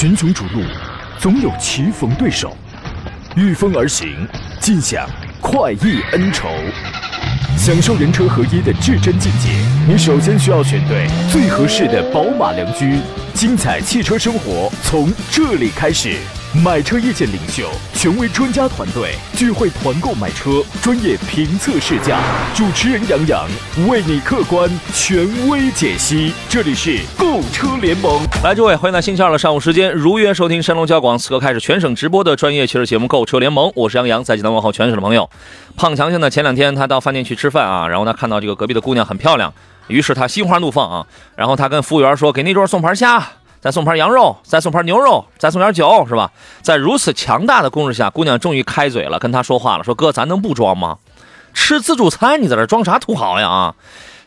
群雄逐鹿，总有棋逢对手，御风而行，尽享快意恩仇。享受人车合一的至臻境界，你首先需要选对最合适的宝马良驹。精彩汽车生活从这里开始。买车意见领袖，权威专家团队聚会团购买车，专业评测试驾，主持人杨洋为你客观权威解析。这里是购车联盟，来，诸位，欢迎在星期二的上午时间如约收听山东交广此刻开始全省直播的专业汽车节目《购车联盟》，我是杨洋，在济南问候全省的朋友。胖强强呢，前两天他到饭店去吃饭啊，然后他看到这个隔壁的姑娘很漂亮，于是他心花怒放啊，然后他跟服务员说：“给那桌送盘虾。”再送盘羊肉，再送盘牛肉，再送点酒，是吧？在如此强大的攻势下，姑娘终于开嘴了，跟他说话了，说：“哥，咱能不装吗？吃自助餐，你在这装啥土豪呀？啊！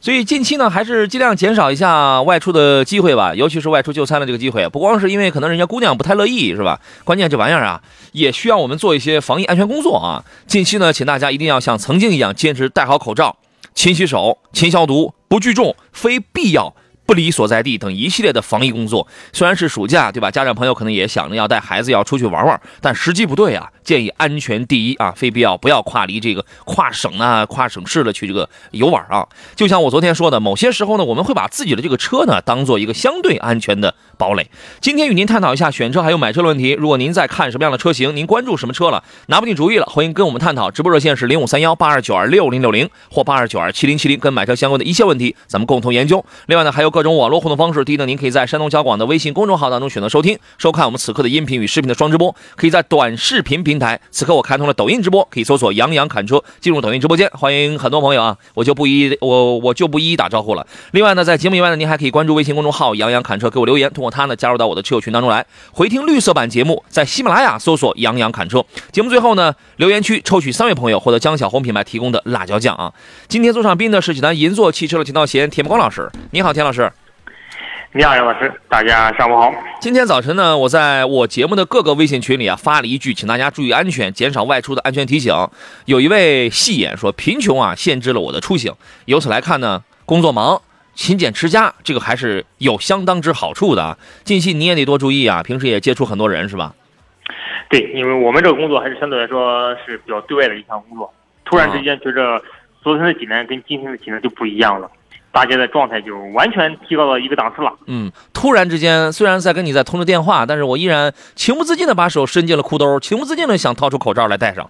所以近期呢，还是尽量减少一下外出的机会吧，尤其是外出就餐的这个机会。不光是因为可能人家姑娘不太乐意，是吧？关键这玩意儿啊，也需要我们做一些防疫安全工作啊。近期呢，请大家一定要像曾经一样，坚持戴好口罩、勤洗手、勤消毒、不聚众、非必要。不离所在地等一系列的防疫工作，虽然是暑假，对吧？家长朋友可能也想着要带孩子要出去玩玩，但时机不对啊。建议安全第一啊，非必要不要跨离这个跨省啊、跨省市的去这个游玩啊。就像我昨天说的，某些时候呢，我们会把自己的这个车呢当做一个相对安全的堡垒。今天与您探讨一下选车还有买车的问题。如果您在看什么样的车型，您关注什么车了，拿不定主意了，欢迎跟我们探讨。直播热线是零五三幺八二九二六零六零或八二九二七零七零，跟买车相关的一切问题，咱们共同研究。另外呢，还有各种网络互动方式。第一呢，您可以在山东交广的微信公众号当中选择收听、收看我们此刻的音频与视频的双直播，可以在短视频平平台。此刻我开通了抖音直播，可以搜索“杨洋侃车”进入抖音直播间，欢迎很多朋友啊！我就不一我我就不一一打招呼了。另外呢，在节目以外呢，您还可以关注微信公众号“杨洋侃车”，给我留言，通过它呢加入到我的车友群当中来，回听绿色版节目。在喜马拉雅搜索“杨洋侃车”。节目最后呢，留言区抽取三位朋友获得江小红品牌提供的辣椒酱啊！今天坐上宾的是济南银座汽车的田道贤、田木光老师，你好，田老师。你好，杨老师，大家上午好。今天早晨呢，我在我节目的各个微信群里啊发了一句，请大家注意安全，减少外出的安全提醒。有一位戏言说，贫穷啊限制了我的出行。由此来看呢，工作忙，勤俭持家，这个还是有相当之好处的。近期你也得多注意啊，平时也接触很多人是吧？对，因为我们这个工作还是相对来说是比较对外的一项工作。突然之间觉着昨天的济南跟今天的济南就不一样了。大家的状态就完全提高到一个档次了。嗯，突然之间，虽然在跟你在通着电话，但是我依然情不自禁的把手伸进了裤兜，情不自禁的想掏出口罩来戴上。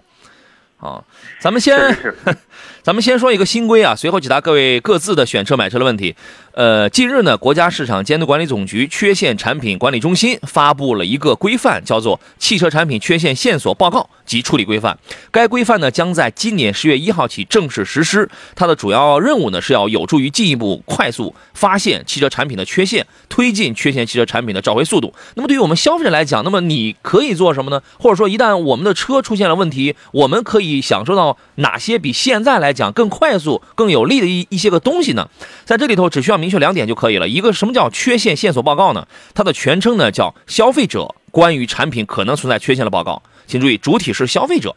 啊，咱们先。咱们先说一个新规啊，随后解答各位各自的选车买车的问题。呃，近日呢，国家市场监督管理总局缺陷产品管理中心发布了一个规范，叫做《汽车产品缺陷线索报告及处理规范》。该规范呢，将在今年十月一号起正式实施。它的主要任务呢，是要有助于进一步快速发现汽车产品的缺陷，推进缺陷汽车产品的召回速度。那么，对于我们消费者来讲，那么你可以做什么呢？或者说，一旦我们的车出现了问题，我们可以享受到哪些比现在来？讲更快速、更有利的一一些个东西呢，在这里头只需要明确两点就可以了。一个什么叫缺陷线索报告呢？它的全称呢叫消费者关于产品可能存在缺陷的报告。请注意，主体是消费者。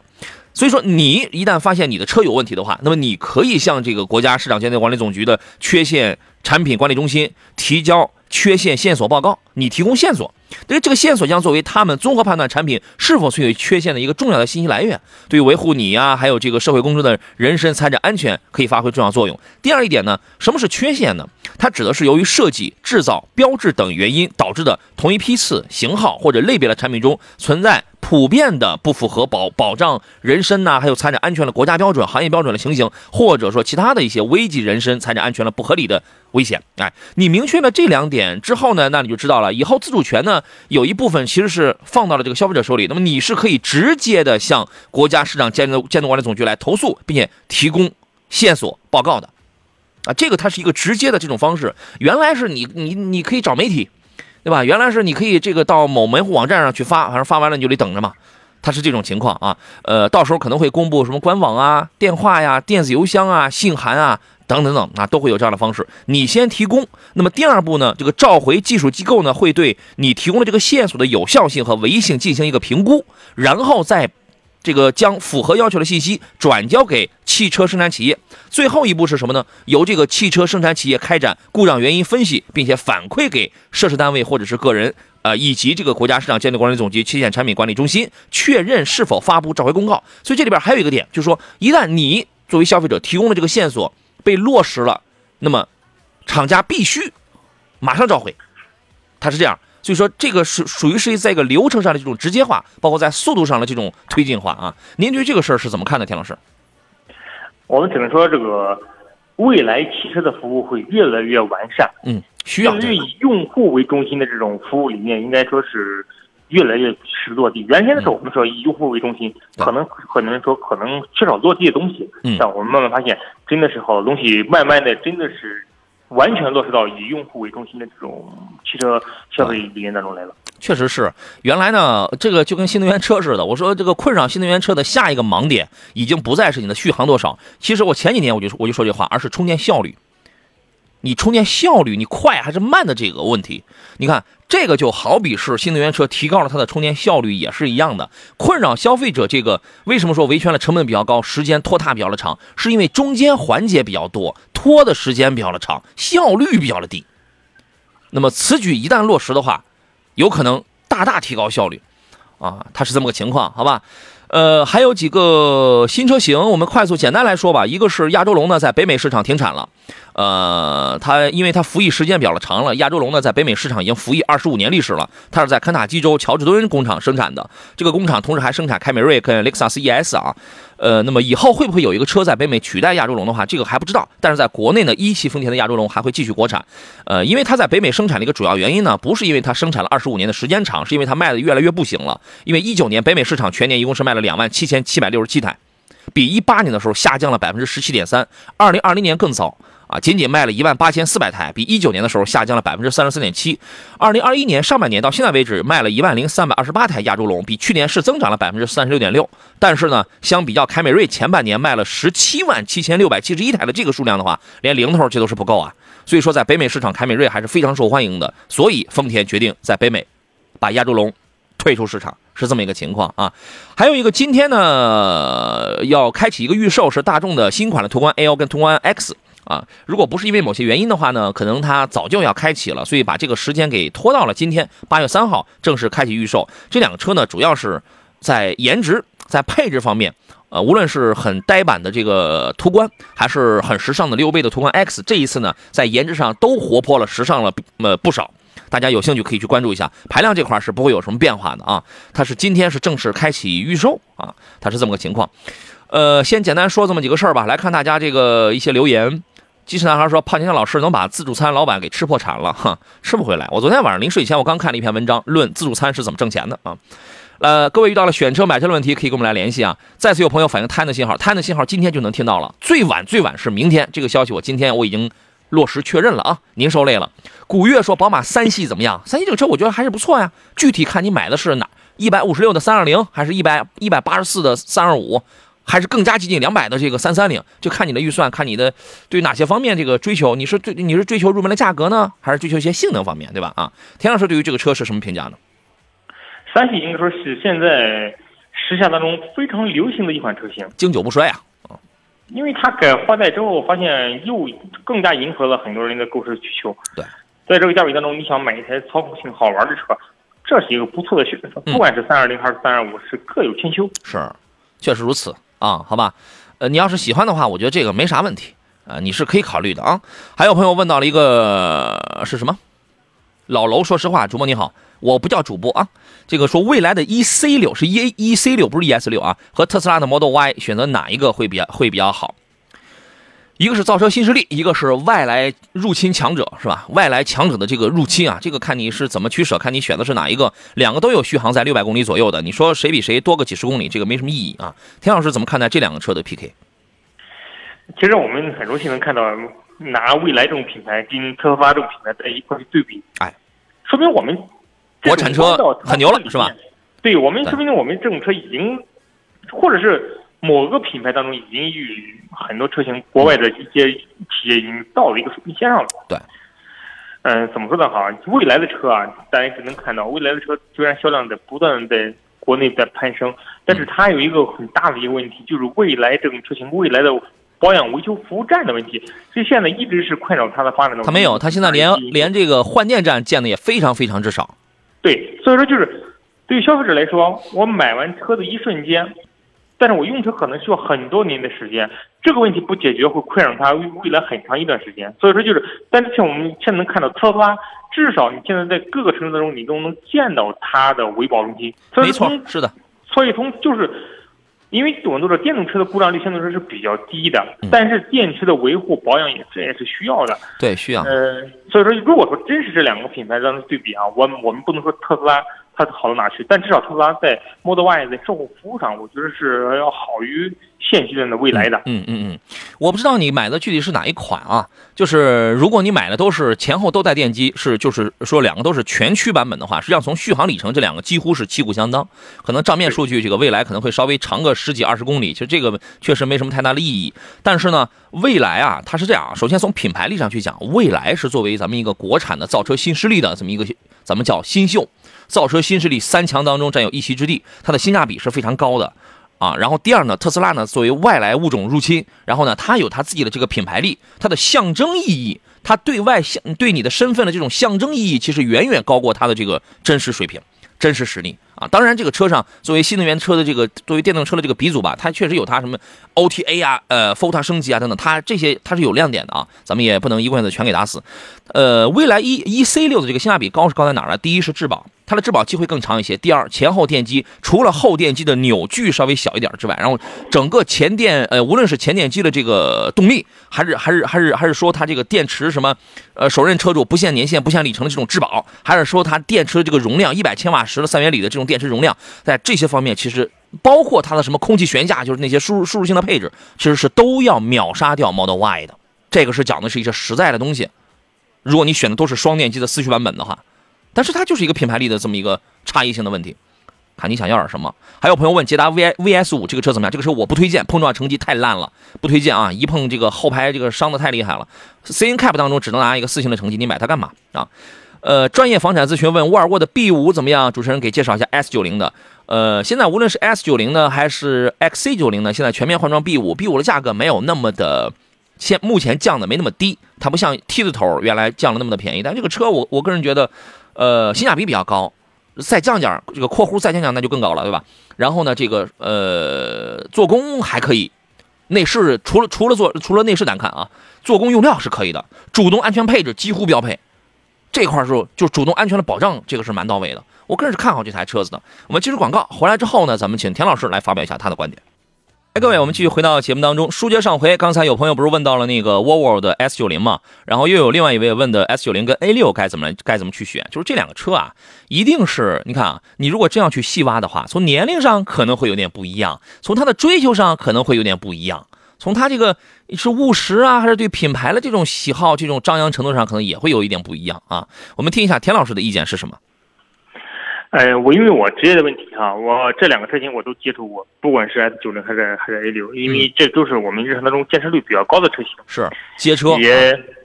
所以说，你一旦发现你的车有问题的话，那么你可以向这个国家市场监督管理总局的缺陷产品管理中心提交。缺陷线索报告，你提供线索，对于这个线索将作为他们综合判断产品是否存有缺陷的一个重要的信息来源，对于维护你呀，还有这个社会公众的人身财产安全可以发挥重要作用。第二一点呢，什么是缺陷呢？它指的是由于设计、制造、标志等原因导致的同一批次、型号或者类别的产品中存在。普遍的不符合保保障人身呐，还有财产安全的国家标准、行业标准的情形，或者说其他的一些危及人身财产安全的不合理的危险，哎，你明确了这两点之后呢，那你就知道了，以后自主权呢有一部分其实是放到了这个消费者手里，那么你是可以直接的向国家市场监督监督管理总局来投诉，并且提供线索报告的，啊，这个它是一个直接的这种方式，原来是你你你可以找媒体。对吧？原来是你可以这个到某门户网站上去发，反正发完了你就得等着嘛。它是这种情况啊。呃，到时候可能会公布什么官网啊、电话呀、电子邮箱啊、信函啊等等等啊，都会有这样的方式。你先提供，那么第二步呢，这个召回技术机构呢会对你提供的这个线索的有效性和唯一性进行一个评估，然后再这个将符合要求的信息转交给汽车生产企业。最后一步是什么呢？由这个汽车生产企业开展故障原因分析，并且反馈给涉事单位或者是个人，呃，以及这个国家市场监督管理总局旗舰产品管理中心确认是否发布召回公告。所以这里边还有一个点，就是说，一旦你作为消费者提供的这个线索被落实了，那么厂家必须马上召回。它是这样，所以说这个是属于是在一个流程上的这种直接化，包括在速度上的这种推进化啊。您对这个事儿是怎么看的，田老师？我们只能说，这个未来汽车的服务会越来越完善。嗯，需要对于以用户为中心的这种服务理念，应该说是越来越是落地。原先的时候，我们说以用户为中心，可能可能说可能缺少落地的东西。嗯，但我们慢慢发现，真的是好东西，慢慢的真的是。完全落实到以用户为中心的这种汽车消费理念当中来了。确实是，原来呢，这个就跟新能源车似的。我说这个困扰新能源车的下一个盲点，已经不再是你的续航多少。其实我前几年我就我就说这话，而是充电效率。你充电效率，你快还是慢的这个问题，你看这个就好比是新能源车提高了它的充电效率也是一样的，困扰消费者这个为什么说维权的成本比较高，时间拖沓比较的长，是因为中间环节比较多，拖的时间比较的长，效率比较的低。那么此举一旦落实的话，有可能大大提高效率，啊，它是这么个情况，好吧？呃，还有几个新车型，我们快速简单来说吧。一个是亚洲龙呢，在北美市场停产了。呃，它因为它服役时间比较长了，亚洲龙呢在北美市场已经服役二十五年历史了。它是在肯塔基州乔治敦工厂生产的，这个工厂同时还生产凯美瑞跟雷克萨斯 ES 啊。呃，那么以后会不会有一个车在北美取代亚洲龙的话，这个还不知道。但是在国内呢，一汽丰田的亚洲龙还会继续国产。呃，因为它在北美生产的一个主要原因呢，不是因为它生产了二十五年的时间长，是因为它卖的越来越不行了。因为一九年北美市场全年一共是卖了两万七千七百六十七台，比一八年的时候下降了百分之十七点三。二零二零年更早。啊，仅仅卖了一万八千四百台，比一九年的时候下降了百分之三十四点七。二零二一年上半年到现在为止，卖了一万零三百二十八台亚洲龙，比去年是增长了百分之三十六点六。但是呢，相比较凯美瑞前半年卖了十七万七千六百七十一台的这个数量的话，连零头这都是不够啊。所以说，在北美市场，凯美瑞还是非常受欢迎的。所以丰田决定在北美把亚洲龙退出市场，是这么一个情况啊。还有一个，今天呢要开启一个预售，是大众的新款的途观 L 跟途观 X。啊，如果不是因为某些原因的话呢，可能它早就要开启了，所以把这个时间给拖到了今天八月三号正式开启预售。这两个车呢，主要是在颜值、在配置方面，呃，无论是很呆板的这个途观，还是很时尚的溜背的途观 X，这一次呢，在颜值上都活泼了、时尚了呃不少。大家有兴趣可以去关注一下，排量这块是不会有什么变化的啊。它是今天是正式开启预售啊，它是这么个情况。呃，先简单说这么几个事儿吧，来看大家这个一些留言。机智男孩说：“胖天老师能把自助餐老板给吃破产了，哈，吃不回来。我昨天晚上临睡前，我刚看了一篇文章，论自助餐是怎么挣钱的啊。呃，各位遇到了选车买车的问题，可以跟我们来联系啊。再次有朋友反映瘫的信号，瘫的信号今天就能听到了，最晚最晚是明天。这个消息我今天我已经落实确认了啊。您受累了。古月说宝马三系怎么样？三系这个车我觉得还是不错呀，具体看你买的是哪一百五十六的三二零，还是一百一百八十四的三二五。”还是更加接近两百的这个三三零，就看你的预算，看你的对哪些方面这个追求。你是对你是追求入门的价格呢，还是追求一些性能方面，对吧？啊，田老师对于这个车是什么评价呢？三系应该说是现在时下当中非常流行的一款车型，经久不衰啊。因为它改换代之后，发现又更加迎合了很多人的购车需求。对，在这个价位当中，你想买一台操控性好玩的车，这是一个不错的选择。不管是三二零还是三二五，是各有千秋。是，确实如此。啊，好吧，呃，你要是喜欢的话，我觉得这个没啥问题啊，你是可以考虑的啊。还有朋友问到了一个是什么？老楼，说实话，主播你好，我不叫主播啊。这个说未来的 E C 六是 E E C 六，不是 E S 六啊，和特斯拉的 Model Y 选择哪一个会比较会比较好？一个是造车新势力，一个是外来入侵强者，是吧？外来强者的这个入侵啊，这个看你是怎么取舍，看你选的是哪一个。两个都有续航在六百公里左右的，你说谁比谁多个几十公里，这个没什么意义啊。田老师怎么看待这两个车的 PK？其实我们很荣幸能看到拿未来这种品牌跟特斯拉这种品牌在一块去对比，哎，说明我们国产车很牛了，是吧？对我们说明我们这种车已经，或者是。某个品牌当中已经与很多车型国外的一些企业已经到了一个水平线上了。对，嗯，怎么说呢？哈，未来的车啊，大家只能看到未来的车虽然销量在不断的在国内在攀升，但是它有一个很大的一个问题，就是未来这种车型未来的保养维修服务站的问题，所以现在一直是困扰它的发展的。它没有，它现在连连这个换电站建的也非常非常之少。对，所以说就是对于消费者来说，我买完车的一瞬间。但是我用车可能需要很多年的时间，这个问题不解决会困扰他未来很长一段时间。所以说就是，但是像我们现在能看到特斯拉，至少你现在在各个城市当中你都能见到它的维保中心。没错，是的。所以从就是，因为我们都知道电动车的故障率相对来说是比较低的，但是电池的维护保养也这也是需要的。对，需要。呃，所以说如果说真是这两个品牌当中对比啊，我我们不能说特斯拉。它好到哪去？但至少特斯拉在 Model Y 在售后服务上，我觉得是要好于现阶段的未来的。嗯嗯嗯，我不知道你买的具体是哪一款啊？就是如果你买的都是前后都带电机，是就是说两个都是全驱版本的话，实际上从续航里程这两个几乎是旗鼓相当。可能账面数据这个未来可能会稍微长个十几二十公里，其实这个确实没什么太大的意义。但是呢，未来啊，它是这样。首先从品牌力上去讲，未来是作为咱们一个国产的造车新势力的这么一个，咱们叫新秀。造车新势力三强当中占有一席之地，它的性价比是非常高的，啊，然后第二呢，特斯拉呢作为外来物种入侵，然后呢，它有它自己的这个品牌力，它的象征意义，它对外象对你的身份的这种象征意义，其实远远高过它的这个真实水平、真实实力啊。当然，这个车上作为新能源车的这个作为电动车的这个鼻祖吧，它确实有它什么 OTA 啊、呃 f o t a 升级啊等等，它这些它是有亮点的啊，咱们也不能一棍子全给打死。呃，蔚来 E E C 六的这个性价比高是高在哪儿呢？第一是质保。它的质保期会更长一些。第二，前后电机除了后电机的扭矩稍微小一点之外，然后整个前电呃，无论是前电机的这个动力，还是还是还是还是说它这个电池什么，呃，首任车主不限年限、不限里程的这种质保，还是说它电池的这个容量一百千瓦时的三元锂的这种电池容量，在这些方面其实包括它的什么空气悬架，就是那些输入输入性的配置，其实是都要秒杀掉 Model Y 的。这个是讲的是一些实在的东西。如果你选的都是双电机的四驱版本的话。但是它就是一个品牌力的这么一个差异性的问题，看你想要点什么。还有朋友问捷达 V V S 五这个车怎么样？这个车我不推荐，碰撞成绩太烂了，不推荐啊！一碰这个后排这个伤的太厉害了。C N CAP 当中只能拿一个四星的成绩，你买它干嘛啊？呃，专业房产咨询问沃尔沃的 B 五怎么样？主持人给介绍一下 S 九零的。呃，现在无论是 S 九零呢，还是 X C 九零呢，现在全面换装 B 五，B 五的价格没有那么的，现目前降的没那么低，它不像 T 字头原来降了那么的便宜。但这个车我我个人觉得。呃，性价比比较高，再降点这个括弧再降降那就更高了，对吧？然后呢，这个呃，做工还可以，内饰除了除了做除了内饰难看啊，做工用料是可以的，主动安全配置几乎标配，这块是就主动安全的保障，这个是蛮到位的。我个人是看好这台车子的。我们接着广告回来之后呢，咱们请田老师来发表一下他的观点。哎各位，我们继续回到节目当中。书接上回，刚才有朋友不是问到了那个沃尔沃的 S 九零嘛？然后又有另外一位问的 S 九零跟 A 六该怎么该怎么去选？就是这两个车啊，一定是你看啊，你如果这样去细挖的话，从年龄上可能会有点不一样，从他的追求上可能会有点不一样，从他这个是务实啊，还是对品牌的这种喜好、这种张扬程度上，可能也会有一点不一样啊。我们听一下田老师的意见是什么？呃，我因为我职业的问题哈，我这两个车型我都接触过，不管是 S 九零还是还是 A 六，因为这都是我们日常当中建设率比较高的车型。是接车也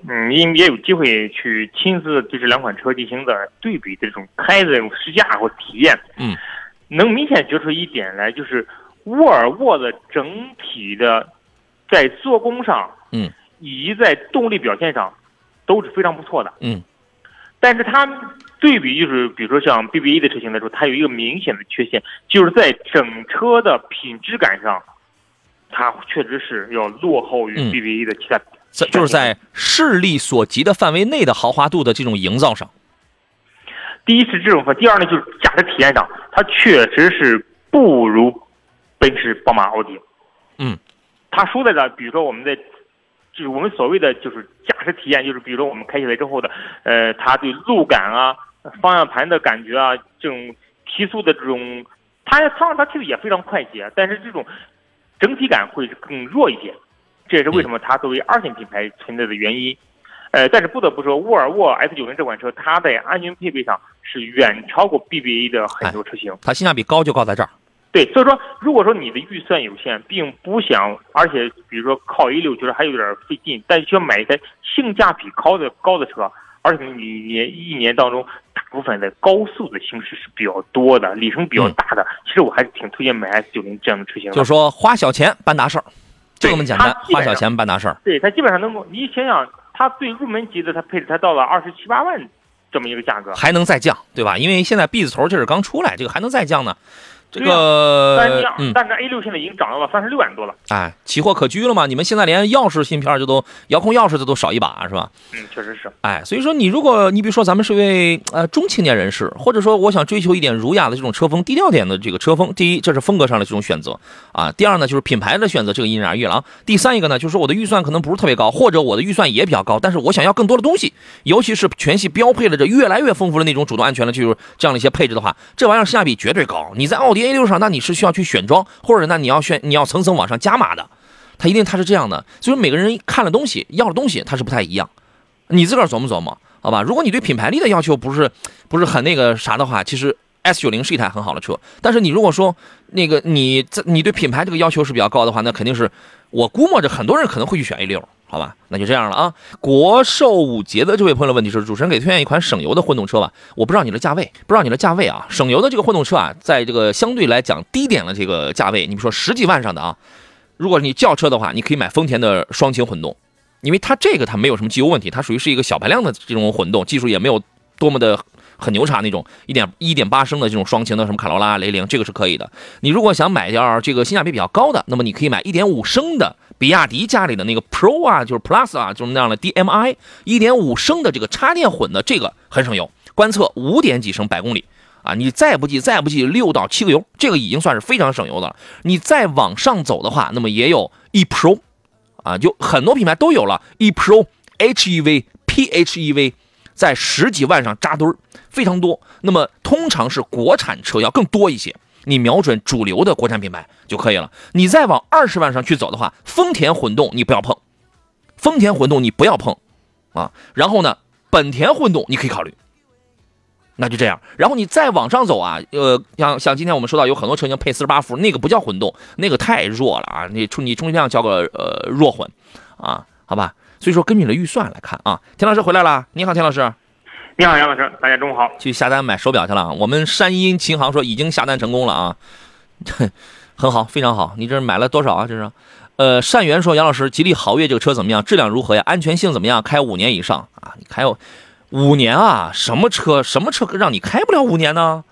嗯，因也有机会去亲自对这两款车进行的对比这种开的这种试驾或体验。嗯，能明显觉出一点来，就是沃尔沃的整体的在做工上，嗯，以及在动力表现上都是非常不错的。嗯，但是它。对比就是，比如说像 BBA 的车型来说，它有一个明显的缺陷，就是在整车的品质感上，它确实是要落后于 BBA 的其他。在就是在视力所及的范围内的豪华度的这种营造上。第一是这种，第二呢就是驾驶体验上，它确实是不如奔驰、宝马、奥迪。嗯，它输在了，比如说我们在。就是我们所谓的就是驾驶体验，就是比如说我们开起来之后的，呃，它对路感啊、方向盘的感觉啊，这种提速的这种，它它它其实也非常快捷，但是这种整体感会更弱一些，这也是为什么它作为二线品牌存在的原因。呃，但是不得不说，沃尔沃 S 九零这款车，它在安全配备上是远超过 BBA 的很多车型。它性价比高就高在这儿。对，所以说，如果说你的预算有限，并不想，而且比如说靠 A 六觉得还有点费劲，但需要买一台性价比高的高的车，二十公里一年一年当中，大部分的高速的行驶是比较多的，里程比较大的。其实我还是挺推荐买 S 九零这样的车型。就是说花小钱办大事儿，就这么简单，花小钱办大事儿。对它基本上能够，你想想，它最入门级的，它配置才到了二十七八万这么一个价格，还能再降，对吧？因为现在 B 字头这是刚出来，这个还能再降呢。这个，但是但是 A 六现在已经涨到了三十六万多了。哎，奇货可居了嘛？你们现在连钥匙芯片就都遥控钥匙这都少一把，是吧？嗯，确实是。哎，所以说你如果你比如说咱们是位呃中青年人士，或者说我想追求一点儒雅的这种车风、低调点的这个车风，第一这是风格上的这种选择啊。第二呢就是品牌的选择，这个因人而异了。第三一个呢就是说我的预算可能不是特别高，或者我的预算也比较高，但是我想要更多的东西，尤其是全系标配了这越来越丰富的那种主动安全的，就是这样的一些配置的话，这玩意儿性价比绝对高。你在奥迪 A 六上，那你是。需要去选装，或者呢，你要选，你要层层往上加码的，它一定它是这样的。所以每个人看了东西，要的东西，它是不太一样。你自个儿琢磨琢磨，好吧？如果你对品牌力的要求不是不是很那个啥的话，其实 S 九零是一台很好的车。但是你如果说那个你在你对品牌这个要求是比较高的话，那肯定是我估摸着很多人可能会去选 A 六。好吧，那就这样了啊。国寿五杰的这位朋友的问题是：主持人给推荐一款省油的混动车吧？我不知道你的价位，不知道你的价位啊。省油的这个混动车啊，在这个相对来讲低点的这个价位，你比如说十几万上的啊，如果你轿车的话，你可以买丰田的双擎混动，因为它这个它没有什么机油问题，它属于是一个小排量的这种混动，技术也没有多么的。很牛叉那种一点一点八升的这种双擎的什么卡罗拉、雷凌，这个是可以的。你如果想买点这个性价比比较高的，那么你可以买一点五升的比亚迪家里的那个 Pro 啊，就是 Plus 啊，就是那样的 DMI 一点五升的这个插电混的，这个很省油，观测五点几升百公里啊。你再不济再不济六到七个油，这个已经算是非常省油的了。你再往上走的话，那么也有 E Pro 啊，就很多品牌都有了 E Pro HEV PHEV。在十几万上扎堆儿非常多，那么通常是国产车要更多一些，你瞄准主流的国产品牌就可以了。你再往二十万上去走的话，丰田混动你不要碰，丰田混动你不要碰，啊，然后呢，本田混动你可以考虑，那就这样。然后你再往上走啊，呃，像像今天我们说到有很多车型配四十八伏，那个不叫混动，那个太弱了啊，你充你充其量叫个呃弱混，啊，好吧。所以说，根据你的预算来看啊，田老师回来了。你好，田老师。你好，杨老师。大家中午好。去下单买手表去了。我们山阴琴行说已经下单成功了啊，很好，非常好。你这买了多少啊？这是？呃，善缘说，杨老师，吉利豪越这个车怎么样？质量如何呀？安全性怎么样？开五年以上啊？你开五年啊？什么车？什么车让你开不了五年呢？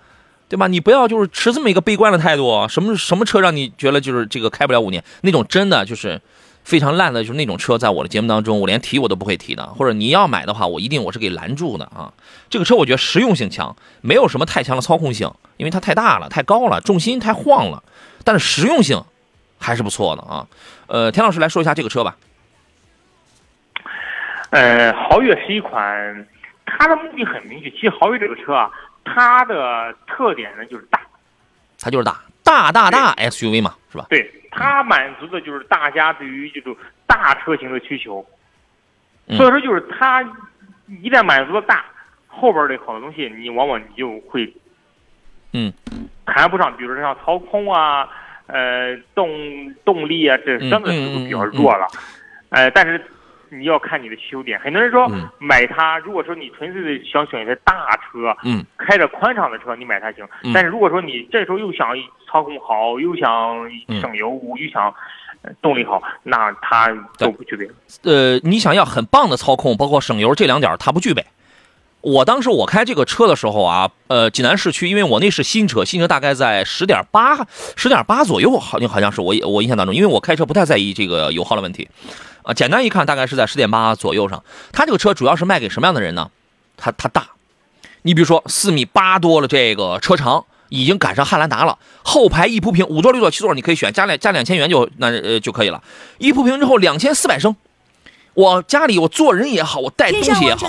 对吧？你不要就是持这么一个悲观的态度。什么什么车让你觉得就是这个开不了五年？那种真的就是。非常烂的，就是那种车，在我的节目当中，我连提我都不会提的。或者你要买的话，我一定我是给拦住的啊。这个车我觉得实用性强，没有什么太强的操控性，因为它太大了、太高了，重心太晃了。但是实用性还是不错的啊。呃，田老师来说一下这个车吧。呃，豪越是一款，它的目的很明确。其实豪越这个车啊，它的特点呢就是大，它就是大，大大大 SUV 嘛，是吧？对。它满足的就是大家对于这种大车型的需求，所以说就是它一旦满足了大，后边的好多东西你往往你就会，嗯，谈不上，比如说像操控啊，呃，动动力啊，这相对来说比较弱了，呃，但是。你要看你的需求点，很多人说买它，如果说你纯粹的想选一台大车，嗯，开着宽敞的车，你买它行。但是如果说你这时候又想操控好，又想省油，又想动力好，那它都不具备。呃，你想要很棒的操控，包括省油这两点，它不具备。我当时我开这个车的时候啊，呃，济南市区，因为我那是新车，新车大概在十点八、十点八左右，好像好像是我我印象当中，因为我开车不太在意这个油耗的问题。啊，简单一看，大概是在十点八左右上。它这个车主要是卖给什么样的人呢？它它大，你比如说四米八多了，这个车长已经赶上汉兰达了。后排一铺平，五座、六座、七座你可以选，加两加两千元就那呃就可以了。一铺平之后两千四百升，我家里我坐人也好，我带东西也好。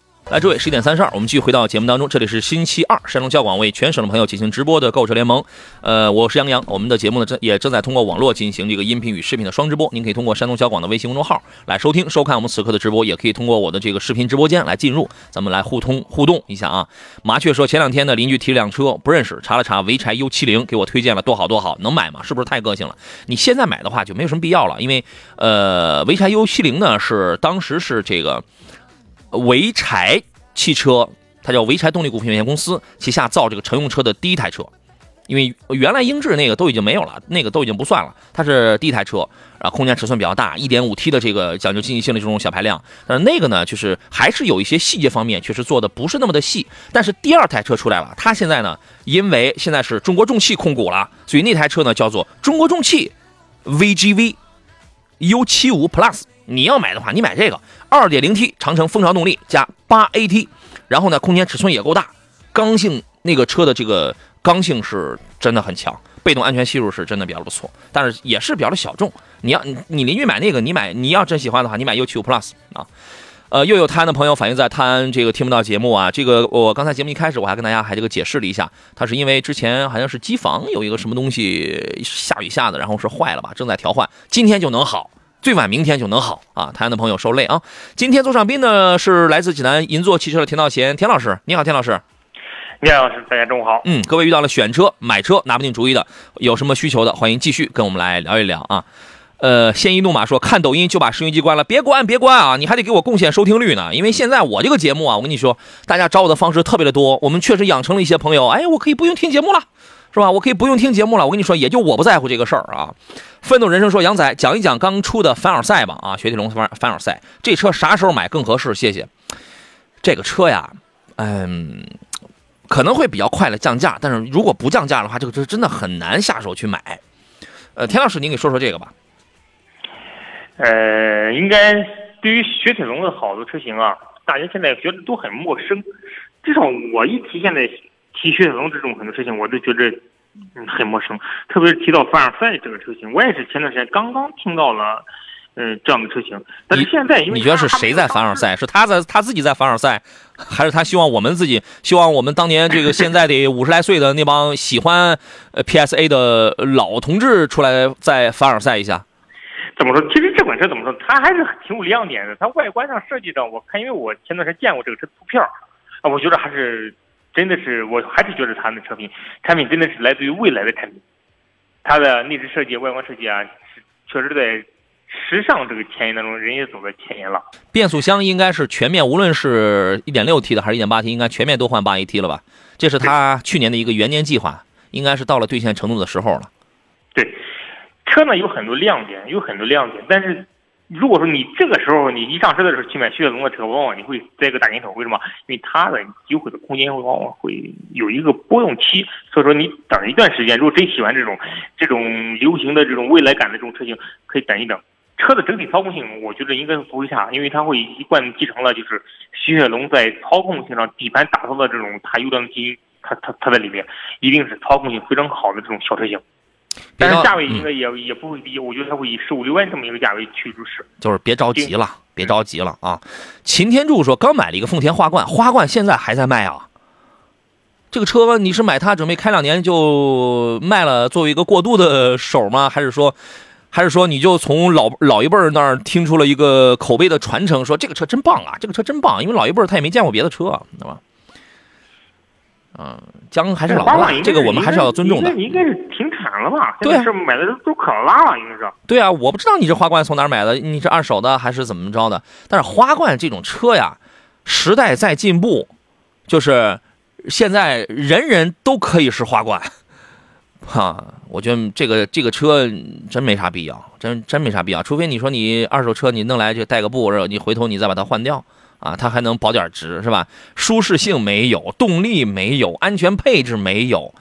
来，诸位，十一点三十二，我们继续回到节目当中。这里是星期二，山东交广为全省的朋友进行直播的购车联盟。呃，我是杨洋，我们的节目呢正也正在通过网络进行这个音频与视频的双直播。您可以通过山东交广的微信公众号来收听、收看我们此刻的直播，也可以通过我的这个视频直播间来进入，咱们来互通互动一下啊。麻雀说，前两天呢，邻居提了辆车，不认识，查了查，潍柴 U 七零，给我推荐了，多好多好，能买吗？是不是太个性了？你现在买的话就没有什么必要了，因为呃，潍柴 U 七零呢是当时是这个潍柴。汽车，它叫潍柴动力股份有限公司旗下造这个乘用车的第一台车，因为原来英智那个都已经没有了，那个都已经不算了，它是第一台车啊，空间尺寸比较大，1.5T 的这个讲究经济性的这种小排量，但是那个呢，就是还是有一些细节方面确实做的不是那么的细，但是第二台车出来了，它现在呢，因为现在是中国重汽控股了，所以那台车呢叫做中国重汽 VGV U75 Plus。你要买的话，你买这个 2.0T 长城蜂巢动力加 8AT，然后呢，空间尺寸也够大，刚性那个车的这个刚性是真的很强，被动安全系数是真的比较不错，但是也是比较的小众。你要你邻居买那个，你买你要真喜欢的话，你买 U75 Plus 啊。呃，又有泰安的朋友反映在泰安这个听不到节目啊，这个我刚才节目一开始我还跟大家还这个解释了一下，他是因为之前好像是机房有一个什么东西下雨下的，然后是坏了吧，正在调换，今天就能好。最晚明天就能好啊！台湾的朋友受累啊！今天坐上宾呢是来自济南银座汽车的田道贤田老师，你好，田老师。田老师，大家中午好。嗯，各位遇到了选车、买车拿不定主意的，有什么需求的，欢迎继续跟我们来聊一聊啊。呃，鲜衣怒马说看抖音就把收音机关了，别关别关啊！你还得给我贡献收听率呢，因为现在我这个节目啊，我跟你说，大家找我的方式特别的多，我们确实养成了一些朋友，哎，我可以不用听节目了。是吧？我可以不用听节目了。我跟你说，也就我不在乎这个事儿啊。奋斗人生说：“杨仔讲一讲刚出的凡尔赛吧。”啊，雪铁龙凡凡尔赛这车啥时候买更合适？谢谢。这个车呀，嗯，可能会比较快的降价，但是如果不降价的话，这个车真的很难下手去买。呃，田老师，您给说说这个吧。呃，应该对于雪铁龙的好多车型啊，大家现在觉得都很陌生。至少我一提现在。提雪铁龙这种很多事情，我都觉得嗯很陌生。特别是提到凡尔赛这个车型，我也是前段时间刚刚听到了，嗯这样的车型。但是现在，因为你觉得是谁在凡尔赛？是他在他自己在凡尔赛，还是他希望我们自己希望我们当年这个现在的五十来岁的那帮喜欢呃 PSA 的老同志出来再凡尔赛一下？怎么说？其实这款车怎么说？它还是挺有亮点的。它外观上设计上，我看，因为我前段时间见过这个车图片啊，我觉得还是。真的是，我还是觉得它的产品产品真的是来自于未来的产品，它的内饰设计、外观设计啊，是确实在时尚这个前沿当中，人也走在前沿了。变速箱应该是全面，无论是一点六 T 的还是一点八 T，应该全面都换八 AT 了吧？这是他去年的一个元年计划，应该是到了兑现承诺的时候了。对，车呢有很多亮点，有很多亮点，但是。如果说你这个时候你一上车的时候去买雪铁龙的车，往往你会栽个大跟头。为什么？因为它的优惠的空间会往往会有一个波动期，所以说你等一段时间。如果真喜欢这种这种流行的这种未来感的这种车型，可以等一等。车的整体操控性，我觉得应该不会差，因为它会一贯继承了就是雪铁龙在操控性上底盘打造的这种它优良基因，它它它在里面一定是操控性非常好的这种小车型。但是价位应该也也不会低，我觉得它会以十五六万这么一个价位去入市。就是别着急了，别着急了啊！秦天柱说刚买了一个丰田花冠，花冠现在还在卖啊。这个车你是买它准备开两年就卖了，作为一个过渡的手吗？还是说，还是说你就从老老一辈儿那儿听出了一个口碑的传承，说这个车真棒啊，这个车真棒，因为老一辈儿他也没见过别的车，对吧？嗯，姜还是老的，这个我们还是要尊重的。应该是停产了吧？对，是买的都可拉了，应该是。对啊，我不知道你这花冠从哪儿买的，你是二手的还是怎么着的？但是花冠这种车呀，时代在进步，就是现在人人都可以是花冠，哈，我觉得这个这个车真没啥必要，真真没啥必要，除非你说你二手车你弄来就带个布，你回头你再把它换掉。啊，它还能保点值是吧？舒适性没有，动力没有，安全配置没有。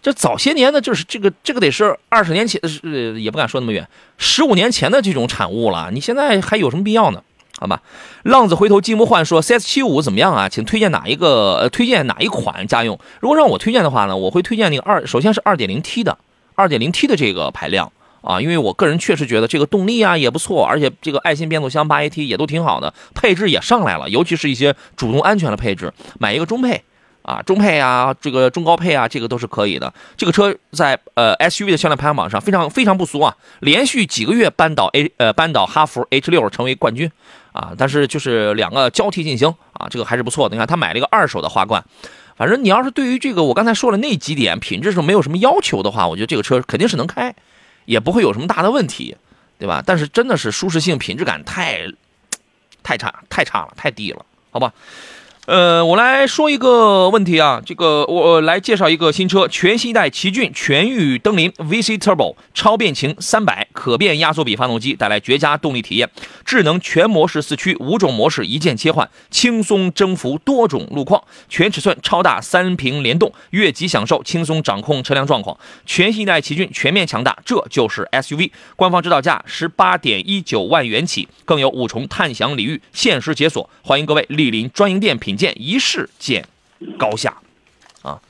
这早些年的，就是这个这个得是二十年前，是也不敢说那么远，十五年前的这种产物了。你现在还有什么必要呢？好吧，浪子回头金不换说 CS 七五怎么样啊？请推荐哪一个？呃，推荐哪一款家用？如果让我推荐的话呢，我会推荐那个二，首先是二点零 T 的，二点零 T 的这个排量。啊，因为我个人确实觉得这个动力啊也不错，而且这个爱信变速箱八 AT 也都挺好的，配置也上来了，尤其是一些主动安全的配置，买一个中配啊，中配啊，这个中高配啊，这个都是可以的。这个车在呃 SUV 的销量排行榜上非常非常不俗啊，连续几个月扳倒 A 呃扳倒哈弗 H 六成为冠军啊，但是就是两个交替进行啊，这个还是不错的。你看他买了一个二手的花冠。反正你要是对于这个我刚才说的那几点品质上没有什么要求的话，我觉得这个车肯定是能开，也不会有什么大的问题，对吧？但是真的是舒适性、品质感太，太差、太差了，太低了，好吧？呃，我来说一个问题啊，这个我来介绍一个新车，全新一代奇骏全域登临 VC Turbo 超变擎三百可变压缩比发动机，带来绝佳动力体验，智能全模式四驱，五种模式一键切换，轻松征服多种路况，全尺寸超大三屏联动，越级享受轻松掌控车辆状况，全新一代奇骏全面强大，这就是 SUV。官方指导价十八点一九万元起，更有五重探享礼遇，限时解锁，欢迎各位莅临专营店品。见一试见高下，啊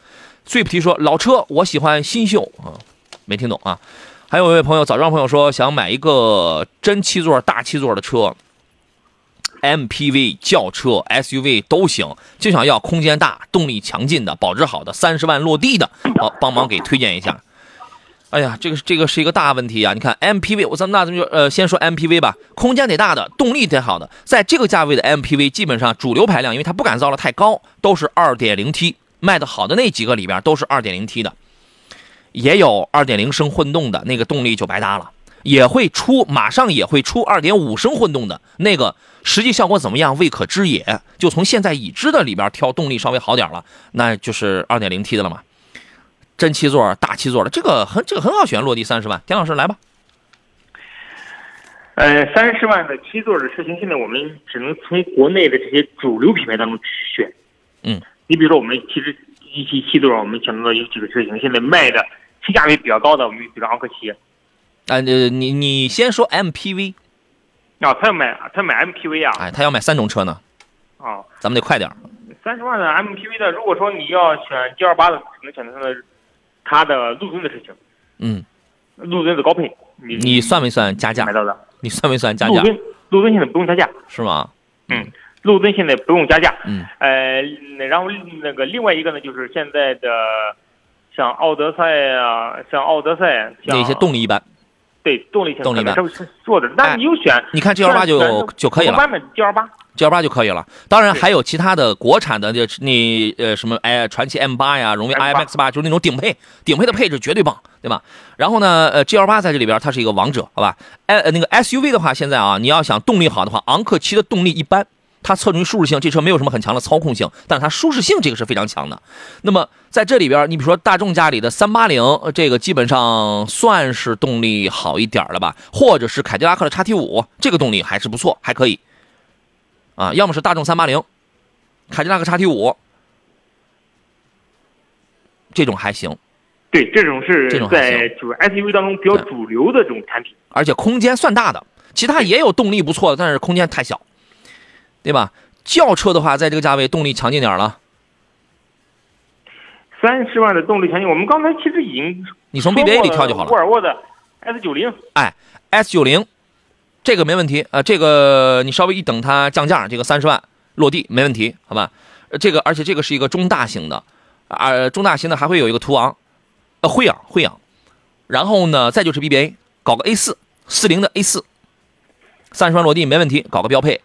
醉菩提说老车我喜欢新秀啊，没听懂啊。还有一位朋友，早上朋友说想买一个真七座大七座的车，MPV 轿车 SUV 都行，就想要空间大、动力强劲的、保值好的、三十万落地的，好帮忙给推荐一下。哎呀，这个这个是一个大问题啊！你看 MPV，我咱们那咱们就呃先说 MPV 吧，空间得大的，动力得好的，在这个价位的 MPV，基本上主流排量，因为它不敢造的太高，都是 2.0T，卖的好的那几个里边都是 2.0T 的，也有2.0升混动的，那个动力就白搭了，也会出，马上也会出2.5升混动的，那个实际效果怎么样未可知也，就从现在已知的里边挑动力稍微好点了，那就是 2.0T 的了嘛。真七座、大七座的，这个很这个很好选，落地三十万。田老师来吧。呃，三十万的七座的车型，现在我们只能从国内的这些主流品牌当中选。嗯，你比如说，我们其实一汽七座，我们想到有几个车型，现在卖的性价比比较高的，我们比如昂科旗。啊，你你你先说 MPV。啊，他要买他买 MPV 啊？哎，他要买三种车呢。啊，咱们得快点。三十万的 MPV 的，如果说你要选 G 二八的，可能选择它的。它的陆尊的事情，嗯，陆尊的高配，你你算没算加价？买到的，你算没算加价？陆尊，陆尊现在不用加价，是吗？嗯，陆尊现在不用加价，嗯，呃，然后那个另外一个呢，就是现在的像奥德赛啊，像奥德赛，那些动力一般，对，动力动力一般，做的，那你有选，你看 G L 八就就可以了，版本 G L 八。G L 八就可以了，当然还有其他的国产的，就你呃什么哎传奇 M 八呀，荣威 I M X 八，就是那种顶配，顶配的配置绝对棒，对吧？然后呢，呃 G L 八在这里边它是一个王者，好吧？哎那个 S U V 的话，现在啊你要想动力好的话，昂克旗的动力一般，它侧重于舒适性，这车没有什么很强的操控性，但是它舒适性这个是非常强的。那么在这里边，你比如说大众家里的三八零，这个基本上算是动力好一点了吧？或者是凯迪拉克的叉 T 五，这个动力还是不错，还可以。啊，要么是大众三八零，凯迪拉克叉 T 五，这种还行。对，这种是这种在就是 SUV 当中比较主流的这种产品，而且空间算大的。其他也有动力不错的，但是空间太小，对吧？轿车的话，在这个价位动力强劲点了。三十万的动力强劲，我们刚才其实已经你从 BBA 里挑就好了。沃尔沃的 S 九零，哎，S 九零。这个没问题啊，这个你稍微一等它降价，这个三十万落地没问题，好吧？这个而且这个是一个中大型的，啊，中大型的还会有一个途昂，呃，辉昂，辉昂，然后呢，再就是 BBA，搞个 A 四四零的 A 四，三十万落地没问题，搞个标配，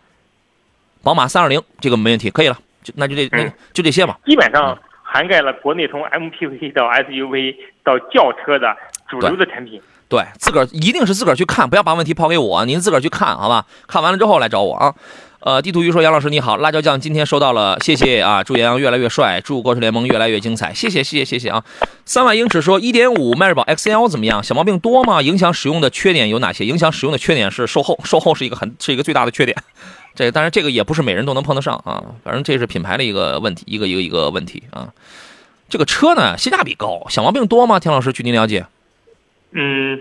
宝马三二零这个没问题，可以了，就那就这那就这些吧，基本上涵盖了国内从 MPV 到 SUV 到轿车的主流的产品。对，自个儿一定是自个儿去看，不要把问题抛给我，您自个儿去看好吧？看完了之后来找我啊。呃，地图鱼说：“杨老师你好，辣椒酱今天收到了，谢谢啊！祝杨洋越来越帅，祝国车联盟越来越精彩，谢谢谢谢谢谢啊！”三万英尺说：“一点五迈锐宝 XL 怎么样？小毛病多吗？影响使用的缺点有哪些？影响使用的缺点是售后，售后是一个很是一个最大的缺点。这当然这个也不是每人都能碰得上啊，反正这是品牌的一个问题，一个一个一个问题啊。这个车呢性价比高，小毛病多吗？田老师，据您了解。”嗯，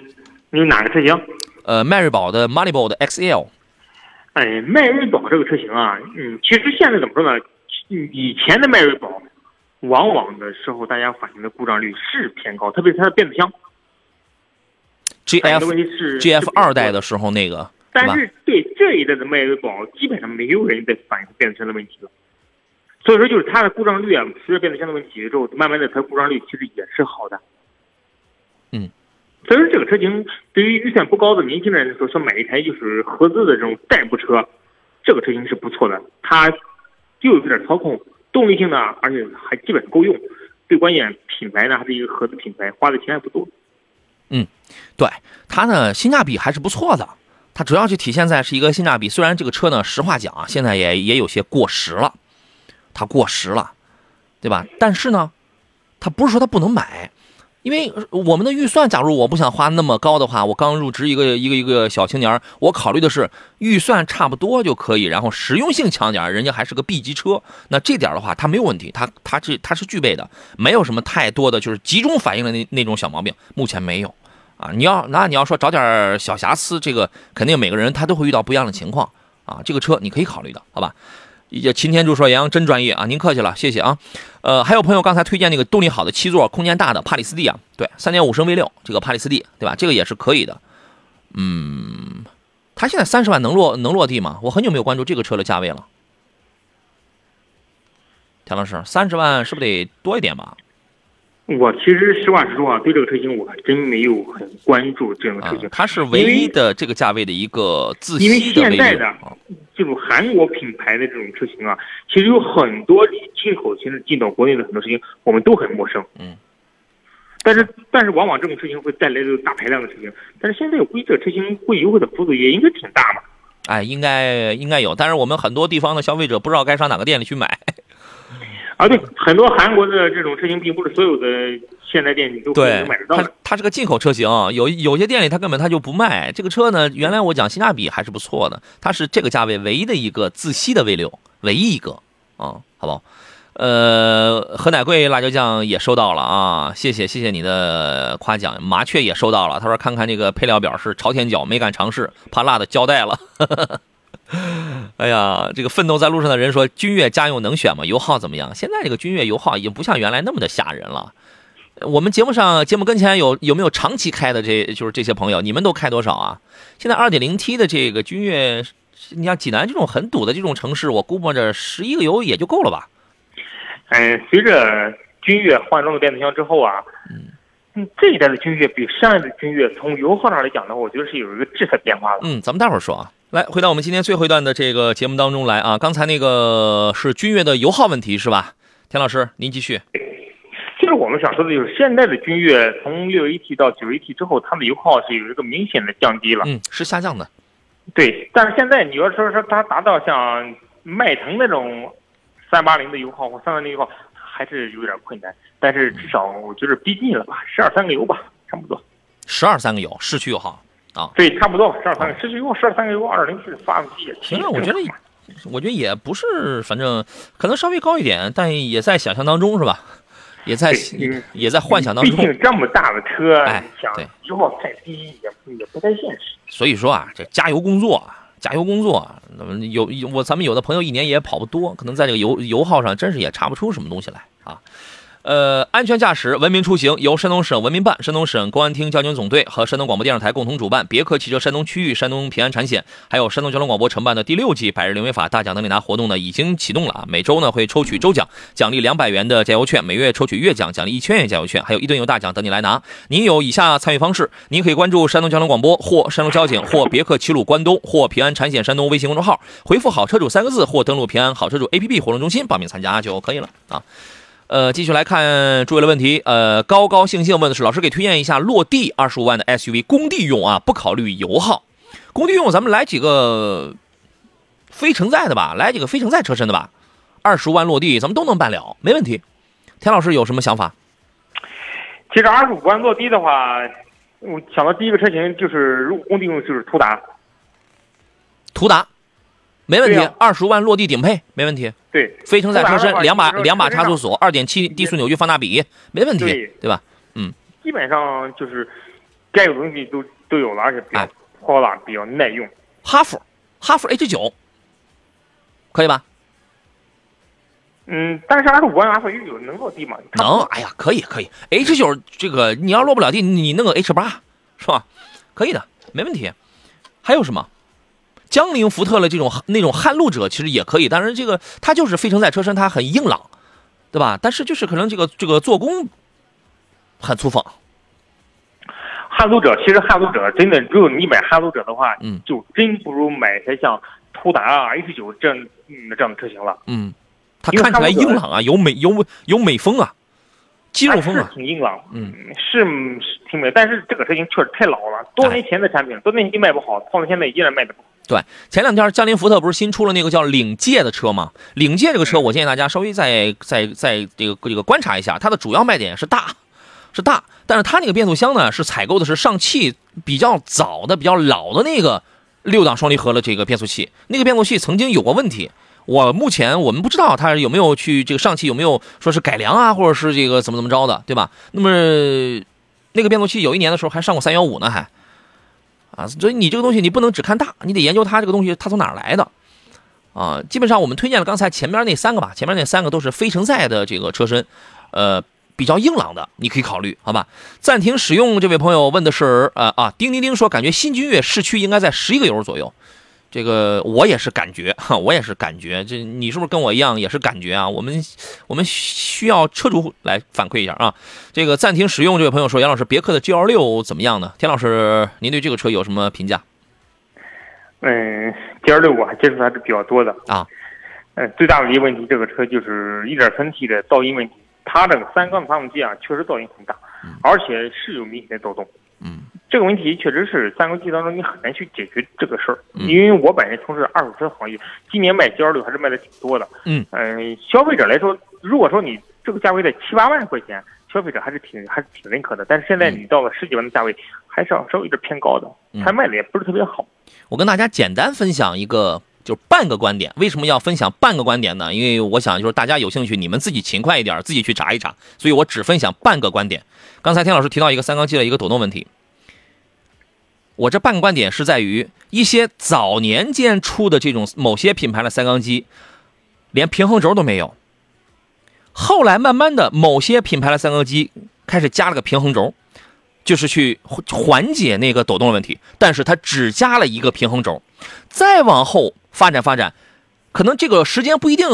你哪个车型？呃，迈锐宝的 Moneybold XL。哎，迈锐宝这个车型啊，嗯，其实现在怎么说呢？以前的迈锐宝，往往的时候大家反映的故障率是偏高，特别是它的变速箱。G F G F 二代的时候那个，但是对这一代的迈锐宝，基本上没有人在反映变速箱的问题了。所以说，就是它的故障率啊，随着变速箱的问题之后，慢慢的它故障率其实也是好的。嗯，所以说这个车型对于预算不高的年轻人来说，想买一台就是合资的这种代步车，这个车型是不错的。它又有点操控，动力性呢，而且还基本够用。最关键，品牌呢还是一个合资品牌，花的钱还不多。嗯对它呢性价比还是不错的。它主要就体现在是一个性价比，虽然这个车呢，实话讲啊，现在也也有些过时了，它过时了，对吧？但是呢，它不是说它不能买，因为我们的预算，假如我不想花那么高的话，我刚入职一个一个一个小青年，我考虑的是预算差不多就可以，然后实用性强点，人家还是个 B 级车，那这点的话，它没有问题，它它是它是具备的，没有什么太多的就是集中反应的那那种小毛病，目前没有。啊，你要那你要说找点小瑕疵，这个肯定每个人他都会遇到不一样的情况啊。这个车你可以考虑的，好吧？也擎天柱说杨洋真专业啊，您客气了，谢谢啊。呃，还有朋友刚才推荐那个动力好的七座、空间大的帕里斯蒂啊，对，三点五升 V 六这个帕里斯蒂，对吧？这个也是可以的。嗯，它现在三十万能落能落地吗？我很久没有关注这个车的价位了。田老师，三十万是不是得多一点吧？我其实实话实说啊，对这个车型我还真没有很关注这种车型。啊、它是唯一的这个价位的一个自因为吸的现 V 六在的这种韩国品牌的这种车型啊，其实有很多进口其实进到国内的很多车型，我们都很陌生。嗯。但是但是往往这种车型会带来这个大排量的车型，但是现在我估计这个车型会优惠的幅度也应该挺大嘛。哎，应该应该有，但是我们很多地方的消费者不知道该上哪个店里去买。啊，对，很多韩国的这种车型，并不是所有的现代店你都可对能买得，到它的。它是个进口车型，有有些店里它根本它就不卖这个车呢。原来我讲性价比还是不错的，它是这个价位唯一的一个自吸的 V 六，唯一一个啊，好不好？呃，何乃贵辣椒酱也收到了啊，谢谢谢谢你的夸奖。麻雀也收到了，他说看看这个配料表是朝天椒，没敢尝试，怕辣的交代了。哎呀，这个奋斗在路上的人说，君越家用能选吗？油耗怎么样？现在这个君越油耗已经不像原来那么的吓人了。我们节目上节目跟前有有没有长期开的这就是这些朋友，你们都开多少啊？现在二点零 T 的这个君越，你像济南这种很堵的这种城市，我估摸着十一个油也就够了吧？嗯，随着君越换装了变速箱之后啊，嗯，这一代的君越比上一代的君越从油耗上来讲的话，我觉得是有一个质的变化的。嗯，咱们待会儿说啊。来，回到我们今天最后一段的这个节目当中来啊。刚才那个是君越的油耗问题是吧？田老师，您继续。其实我们想说的就是，现在的君越从六 AT 到九 AT 之后，它的油耗是有一个明显的降低了。嗯，是下降的。对，但是现在你要说说它达到像迈腾那种三八零的油耗或三三零油耗，还是有点困难。但是至少我觉得逼近了吧，十二三个油吧，差不多。十二三个油，市区油耗。啊，对，差不多十二三个，市区油十二三个油，二零 T 的发动机也行了，我觉得，我觉得也不是，反正可能稍微高一点，但也在想象当中是吧？也在也在幻想当中。毕竟这么大的车，哎，想油耗太低也也不太现实。所以说啊，这加油工作，加油工作，那么有我咱们有的朋友一年也跑不多，可能在这个油油耗上真是也查不出什么东西来啊。呃，安全驾驶，文明出行，由山东省文明办、山东省公安厅交警总队和山东广播电视台共同主办，别克汽车山东区域、山东平安产险，还有山东交通广播承办的第六季百日零违法大奖等你拿活动呢，已经启动了啊！每周呢会抽取周奖，奖励两百元的加油券；每月抽取月奖，奖励一千元加油券，还有一吨油大奖等你来拿。您有以下参与方式：您可以关注山东交通广播或山东交警或别克齐鲁关东或平安产险山东微信公众号，回复“好车主”三个字，或登录平安好车主 APP 活动中心报名参加就可以了啊。呃，继续来看诸位的问题。呃，高高兴兴问的是，老师给推荐一下落地二十五万的 SUV，工地用啊，不考虑油耗。工地用，咱们来几个非承载的吧，来几个非承载车身的吧。二十五万落地，咱们都能办了，没问题。田老师有什么想法？其实二十五万落地的话，我想到第一个车型就是，如果工地用就是途达。途达，没问题。啊二十五万落地顶配，没问题。对，非承载车身，两把两把差速锁，二点七低速扭矩放大比，没问题，对对吧？基本上就是该有的东西都都有了，而且比较哎泼辣，比较耐用。哈弗，哈弗 H 九，可以吧？嗯，但是二十五万 F 九能落地吗？能，哎呀，可以可以。H 九这个你要落不了地，你弄个 H 八是吧？可以的，没问题。还有什么？江铃福特的这种那种撼路者其实也可以，但是这个它就是非承载车身，它很硬朗，对吧？但是就是可能这个这个做工很粗放。撼路者其实撼路者真的，如果你买撼路者的话，嗯，就真不如买些像途达啊、H 九这样嗯这样的车型了。嗯，它看起来硬朗啊，有美有有美风啊，肌肉风啊，挺硬朗。嗯，是是挺美，但是这个车型确实太老了，多年前的产品，多年前卖不好，放到现在依然卖的不好。对，前两天江铃福特不是新出了那个叫领界的车吗？领界这个车，我建议大家稍微再再再这个这个观察一下，它的主要卖点是大，是大，但是它那个变速箱呢是采购的是上汽比较早的、比较老的那个六档双离合的这个变速器，那个变速器曾经有过问题，我目前我们不知道它有没有去这个上汽有没有说是改良啊，或者是这个怎么怎么着的，对吧？那么那个变速器有一年的时候还上过三幺五呢，还。啊，所以你这个东西你不能只看大，你得研究它这个东西它从哪儿来的，啊，基本上我们推荐了刚才前面那三个吧，前面那三个都是非承载的这个车身，呃，比较硬朗的，你可以考虑，好吧？暂停使用，这位朋友问的是，呃啊，叮叮叮说感觉新君越市区应该在十一个油左右。这个我也是感觉 哈，我也是感觉，这你是不是跟我一样也是感觉啊？我们我们需要车主来反馈一下啊。这个暂停使用，这位朋友说，杨老师，别克的 G L 六怎么样呢？田老师，您对这个车有什么评价？嗯，G L 六我还接触还是比较多的啊。嗯，最大的一个问题，这个车就是一点三 T 的噪音问题，它这个三缸发动机啊，确实噪音很大，而且是有明显的抖动。嗯。这个问题确实是三个季当中你很难去解决这个事儿，因为我本人从事二手车行业，今年卖 G 二六还是卖的挺多的。嗯嗯，消费者来说，如果说你这个价位在七八万块钱，消费者还是挺还是挺认可的。但是现在你到了十几万的价位，还是要稍微有点偏高的，它卖的也不是特别好。我跟大家简单分享一个，就是半个观点。为什么要分享半个观点呢？因为我想就是大家有兴趣，你们自己勤快一点，自己去查一查。所以我只分享半个观点。刚才田老师提到一个三缸机的一个抖动问题。我这半个观点是在于一些早年间出的这种某些品牌的三缸机，连平衡轴都没有。后来慢慢的，某些品牌的三缸机开始加了个平衡轴，就是去缓解那个抖动的问题。但是它只加了一个平衡轴，再往后发展发展，可能这个时间不一定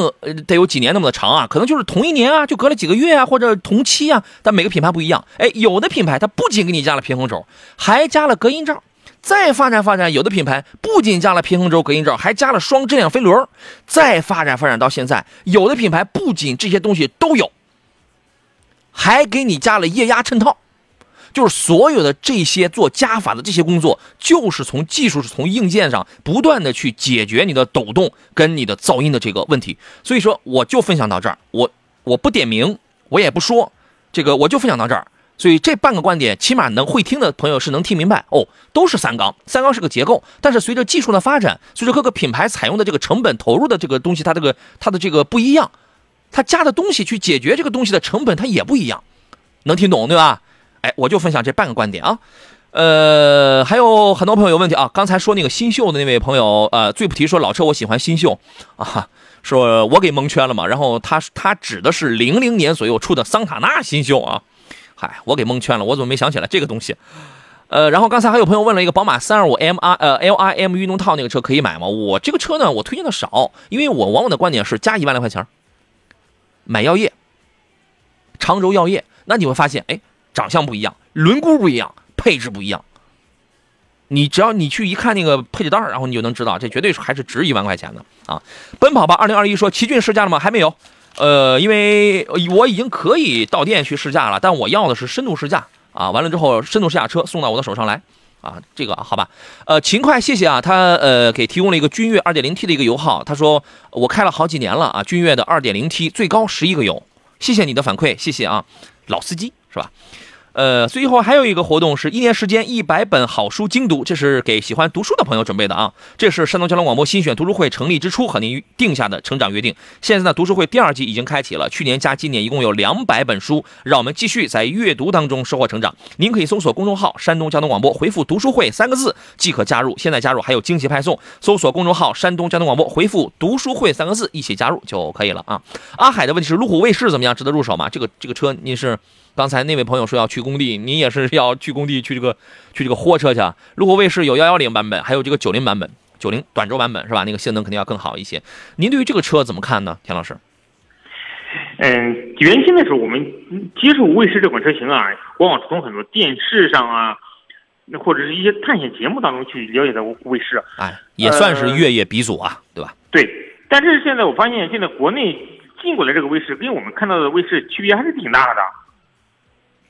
得有几年那么的长啊，可能就是同一年啊，就隔了几个月啊，或者同期啊。但每个品牌不一样，哎，有的品牌它不仅给你加了平衡轴，还加了隔音罩。再发展发展，有的品牌不仅加了平衡轴、隔音罩，还加了双质量飞轮。再发展发展到现在，有的品牌不仅这些东西都有，还给你加了液压衬套。就是所有的这些做加法的这些工作，就是从技术、是从硬件上不断的去解决你的抖动跟你的噪音的这个问题。所以说，我就分享到这儿，我我不点名，我也不说这个，我就分享到这儿。所以这半个观点，起码能会听的朋友是能听明白哦。都是三缸，三缸是个结构，但是随着技术的发展，随着各个品牌采用的这个成本投入的这个东西，它这个它的这个不一样，它加的东西去解决这个东西的成本它也不一样，能听懂对吧？哎，我就分享这半个观点啊。呃，还有很多朋友有问题啊。刚才说那个新秀的那位朋友，呃，最不提说老车我喜欢新秀啊，说我给蒙圈了嘛。然后他他指的是零零年左右出的桑塔纳新秀啊。嗨，我给蒙圈了，我怎么没想起来这个东西？呃，然后刚才还有朋友问了一个宝马三二五 M R 呃 L I M 运动套那个车可以买吗？我这个车呢，我推荐的少，因为我往往的观点是加一万来块钱买药业，长轴药业，那你会发现，哎，长相不一样，轮毂不一样，配置不一样。你只要你去一看那个配置单，然后你就能知道，这绝对是还是值一万块钱的啊！奔跑吧二零二一说奇骏试驾了吗？还没有。呃，因为我已经可以到店去试驾了，但我要的是深度试驾啊！完了之后，深度试驾车送到我的手上来啊！这个好吧？呃，勤快，谢谢啊！他呃给提供了一个君越 2.0T 的一个油耗，他说我开了好几年了啊，君越的 2.0T 最高十一个油，谢谢你的反馈，谢谢啊，老司机是吧？呃，最后还有一个活动是一年时间一百本好书精读，这是给喜欢读书的朋友准备的啊。这是山东交通广播新选读书会成立之初和您定下的成长约定。现在呢，读书会第二季已经开启了，去年加今年一共有两百本书，让我们继续在阅读当中收获成长。您可以搜索公众号“山东交通广播”，回复“读书会”三个字即可加入。现在加入还有惊喜派送，搜索公众号“山东交通广播”，回复“读书会”三个字一起加入就可以了啊。阿海的问题是路虎卫士怎么样，值得入手吗？这个这个车您是刚才那位朋友说要去工地，你也是要去工地去这个去这个货车去。路虎卫士有幺幺零版本，还有这个九零版本，九零短轴版本是吧？那个性能肯定要更好一些。您对于这个车怎么看呢，田老师？嗯，原先的时候我们接触卫士这款车型啊，往往是从很多电视上啊，或者是一些探险节目当中去了解到卫士。哎，也算是越野鼻祖啊，对吧？对。但是现在我发现，现在国内进过来这个卫士，跟我们看到的卫士区别还是挺大的。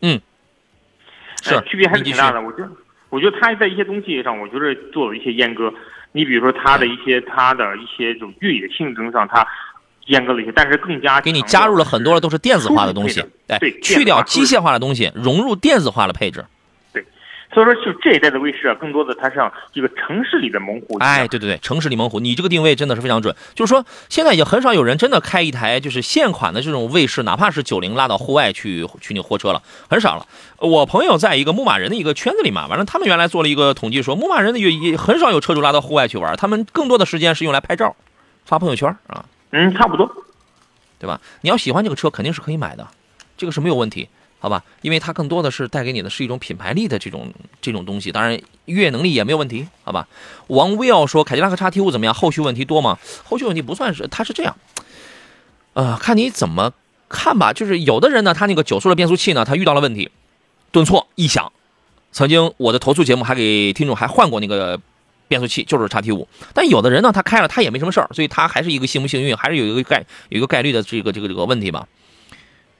嗯，是区别还是挺大的。我觉得，我觉得它在一些东西上，我觉得做了一些阉割。你比如说，它的一些它的一些这种越野性能上，它。阉割了一些，但是更加给你加入了很多的都是电子化的东西，对，去掉机械化的东西，融入电子化的配置。对，所以说就这一代的卫士啊，更多的它像这个城市里的猛虎。哎，对对对，城市里猛虎，你这个定位真的是非常准。就是说，现在已经很少有人真的开一台就是现款的这种卫士，哪怕是九零拉到户外去去那货车了，很少了。我朋友在一个牧马人的一个圈子里嘛，反正他们原来做了一个统计，说牧马人的也也很少有车主拉到户外去玩，他们更多的时间是用来拍照、发朋友圈啊。嗯，差不多，对吧？你要喜欢这个车，肯定是可以买的，这个是没有问题，好吧？因为它更多的是带给你的是一种品牌力的这种这种东西，当然越野能力也没有问题，好吧？王威要说凯迪拉克叉 T 五怎么样？后续问题多吗？后续问题不算是，它是这样，呃，看你怎么看吧。就是有的人呢，他那个九速的变速器呢，他遇到了问题，顿挫异响。曾经我的投诉节目还给听众还换过那个。变速器就是叉 T 五，但有的人呢，他开了他也没什么事儿，所以他还是一个幸不幸运，还是有一个概有一个概率的这个这个这个问题吧，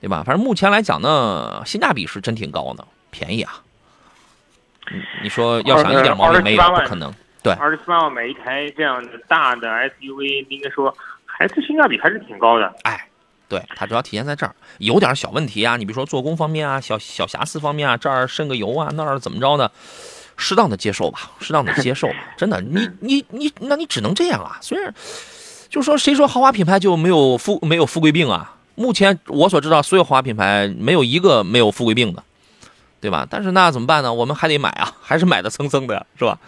对吧？反正目前来讲呢，性价比是真挺高的，便宜啊。你说要想一点毛病没有，不可能。对，二十七万买一台这样的大的 SUV，应该说还是性价比还是挺高的。哎，对，它主要体现在这儿，有点小问题啊，你比如说做工方面啊，小小瑕疵方面啊，这儿渗个油啊，那儿怎么着呢？适当的接受吧，适当的接受吧，真的，你 你你，那你只能这样啊。虽然，就是说，谁说豪华品牌就没有富没有富贵病啊？目前我所知道，所有豪华品牌没有一个没有富贵病的，对吧？但是那怎么办呢？我们还得买啊，还是买的蹭蹭的，是吧？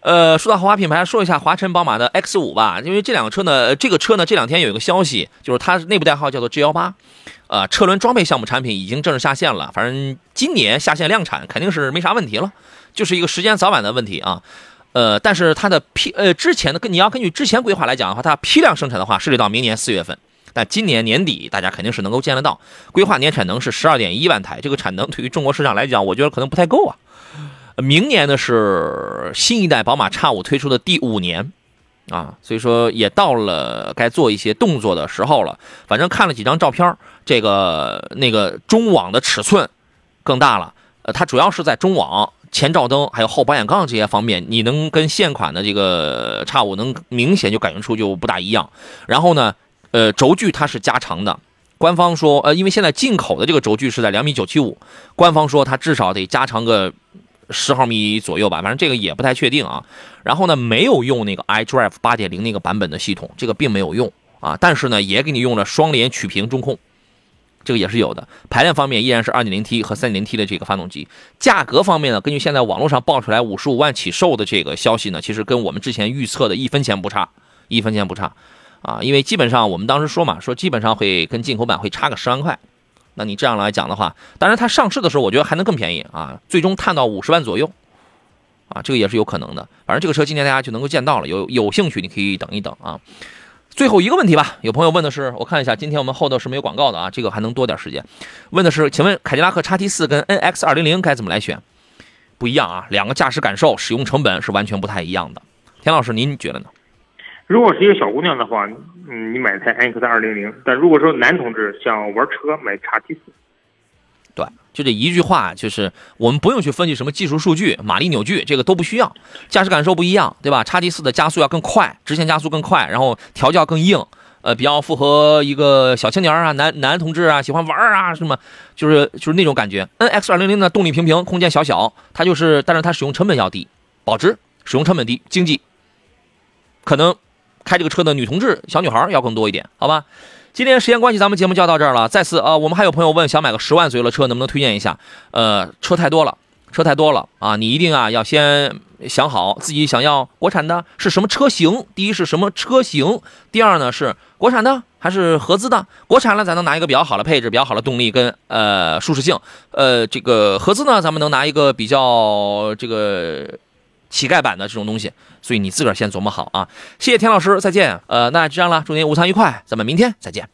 呃，说到豪华品牌，说一下华晨宝马的 X 五吧，因为这两个车呢，这个车呢这两天有一个消息，就是它内部代号叫做 G 幺八，呃，车轮装备项目产品已经正式下线了，反正今年下线量产肯定是没啥问题了。就是一个时间早晚的问题啊，呃，但是它的批呃之前的跟你要根据之前规划来讲的话，它批量生产的话，涉及到明年四月份，但今年年底大家肯定是能够见得到。规划年产能是十二点一万台，这个产能对于中国市场来讲，我觉得可能不太够啊。明年呢是新一代宝马 X 五推出的第五年啊，所以说也到了该做一些动作的时候了。反正看了几张照片，这个那个中网的尺寸更大了，呃，它主要是在中网。前照灯还有后保险杠这些方面，你能跟现款的这个叉五能明显就感觉出就不大一样。然后呢，呃，轴距它是加长的，官方说，呃，因为现在进口的这个轴距是在两米九七五，官方说它至少得加长个十毫米左右吧，反正这个也不太确定啊。然后呢，没有用那个 iDrive 八点零那个版本的系统，这个并没有用啊，但是呢，也给你用了双联曲屏中控。这个也是有的，排量方面依然是 2.0T 和 3.0T 的这个发动机。价格方面呢，根据现在网络上爆出来55万起售的这个消息呢，其实跟我们之前预测的一分钱不差，一分钱不差，啊，因为基本上我们当时说嘛，说基本上会跟进口版会差个十万块。那你这样来讲的话，当然它上市的时候我觉得还能更便宜啊，最终探到五十万左右，啊，这个也是有可能的。反正这个车今年大家就能够见到了，有有兴趣你可以等一等啊。最后一个问题吧，有朋友问的是，我看一下，今天我们后头是没有广告的啊，这个还能多点时间。问的是，请问凯迪拉克叉 T 四跟 NX 二零零该怎么来选？不一样啊，两个驾驶感受、使用成本是完全不太一样的。田老师，您觉得呢？如果是一个小姑娘的话，嗯，你买台 NX 二零零；但如果说男同志想玩车，买叉 T 四。对，就这一句话，就是我们不用去分析什么技术数据、马力扭矩，这个都不需要。驾驶感受不一样，对吧？叉 T 四的加速要更快，直线加速更快，然后调教更硬，呃，比较符合一个小青年啊、男男同志啊喜欢玩啊什么，就是就是那种感觉。N X 二零零呢，动力平平，空间小小，它就是，但是它使用成本要低，保值，使用成本低，经济，可能开这个车的女同志、小女孩要更多一点，好吧？今天时间关系，咱们节目就到这儿了。再次啊，我们还有朋友问，想买个十万左右的车，能不能推荐一下？呃，车太多了车太多了啊，你一定啊要先想好自己想要国产的是什么车型。第一是什么车型，第二呢是国产的还是合资的？国产了咱能拿一个比较好的配置、比较好的动力跟呃舒适性，呃这个合资呢咱们能拿一个比较这个乞丐版的这种东西。所以你自个儿先琢磨好啊。谢谢田老师，再见。呃，那这样了，祝您午餐愉快，咱们明天再见。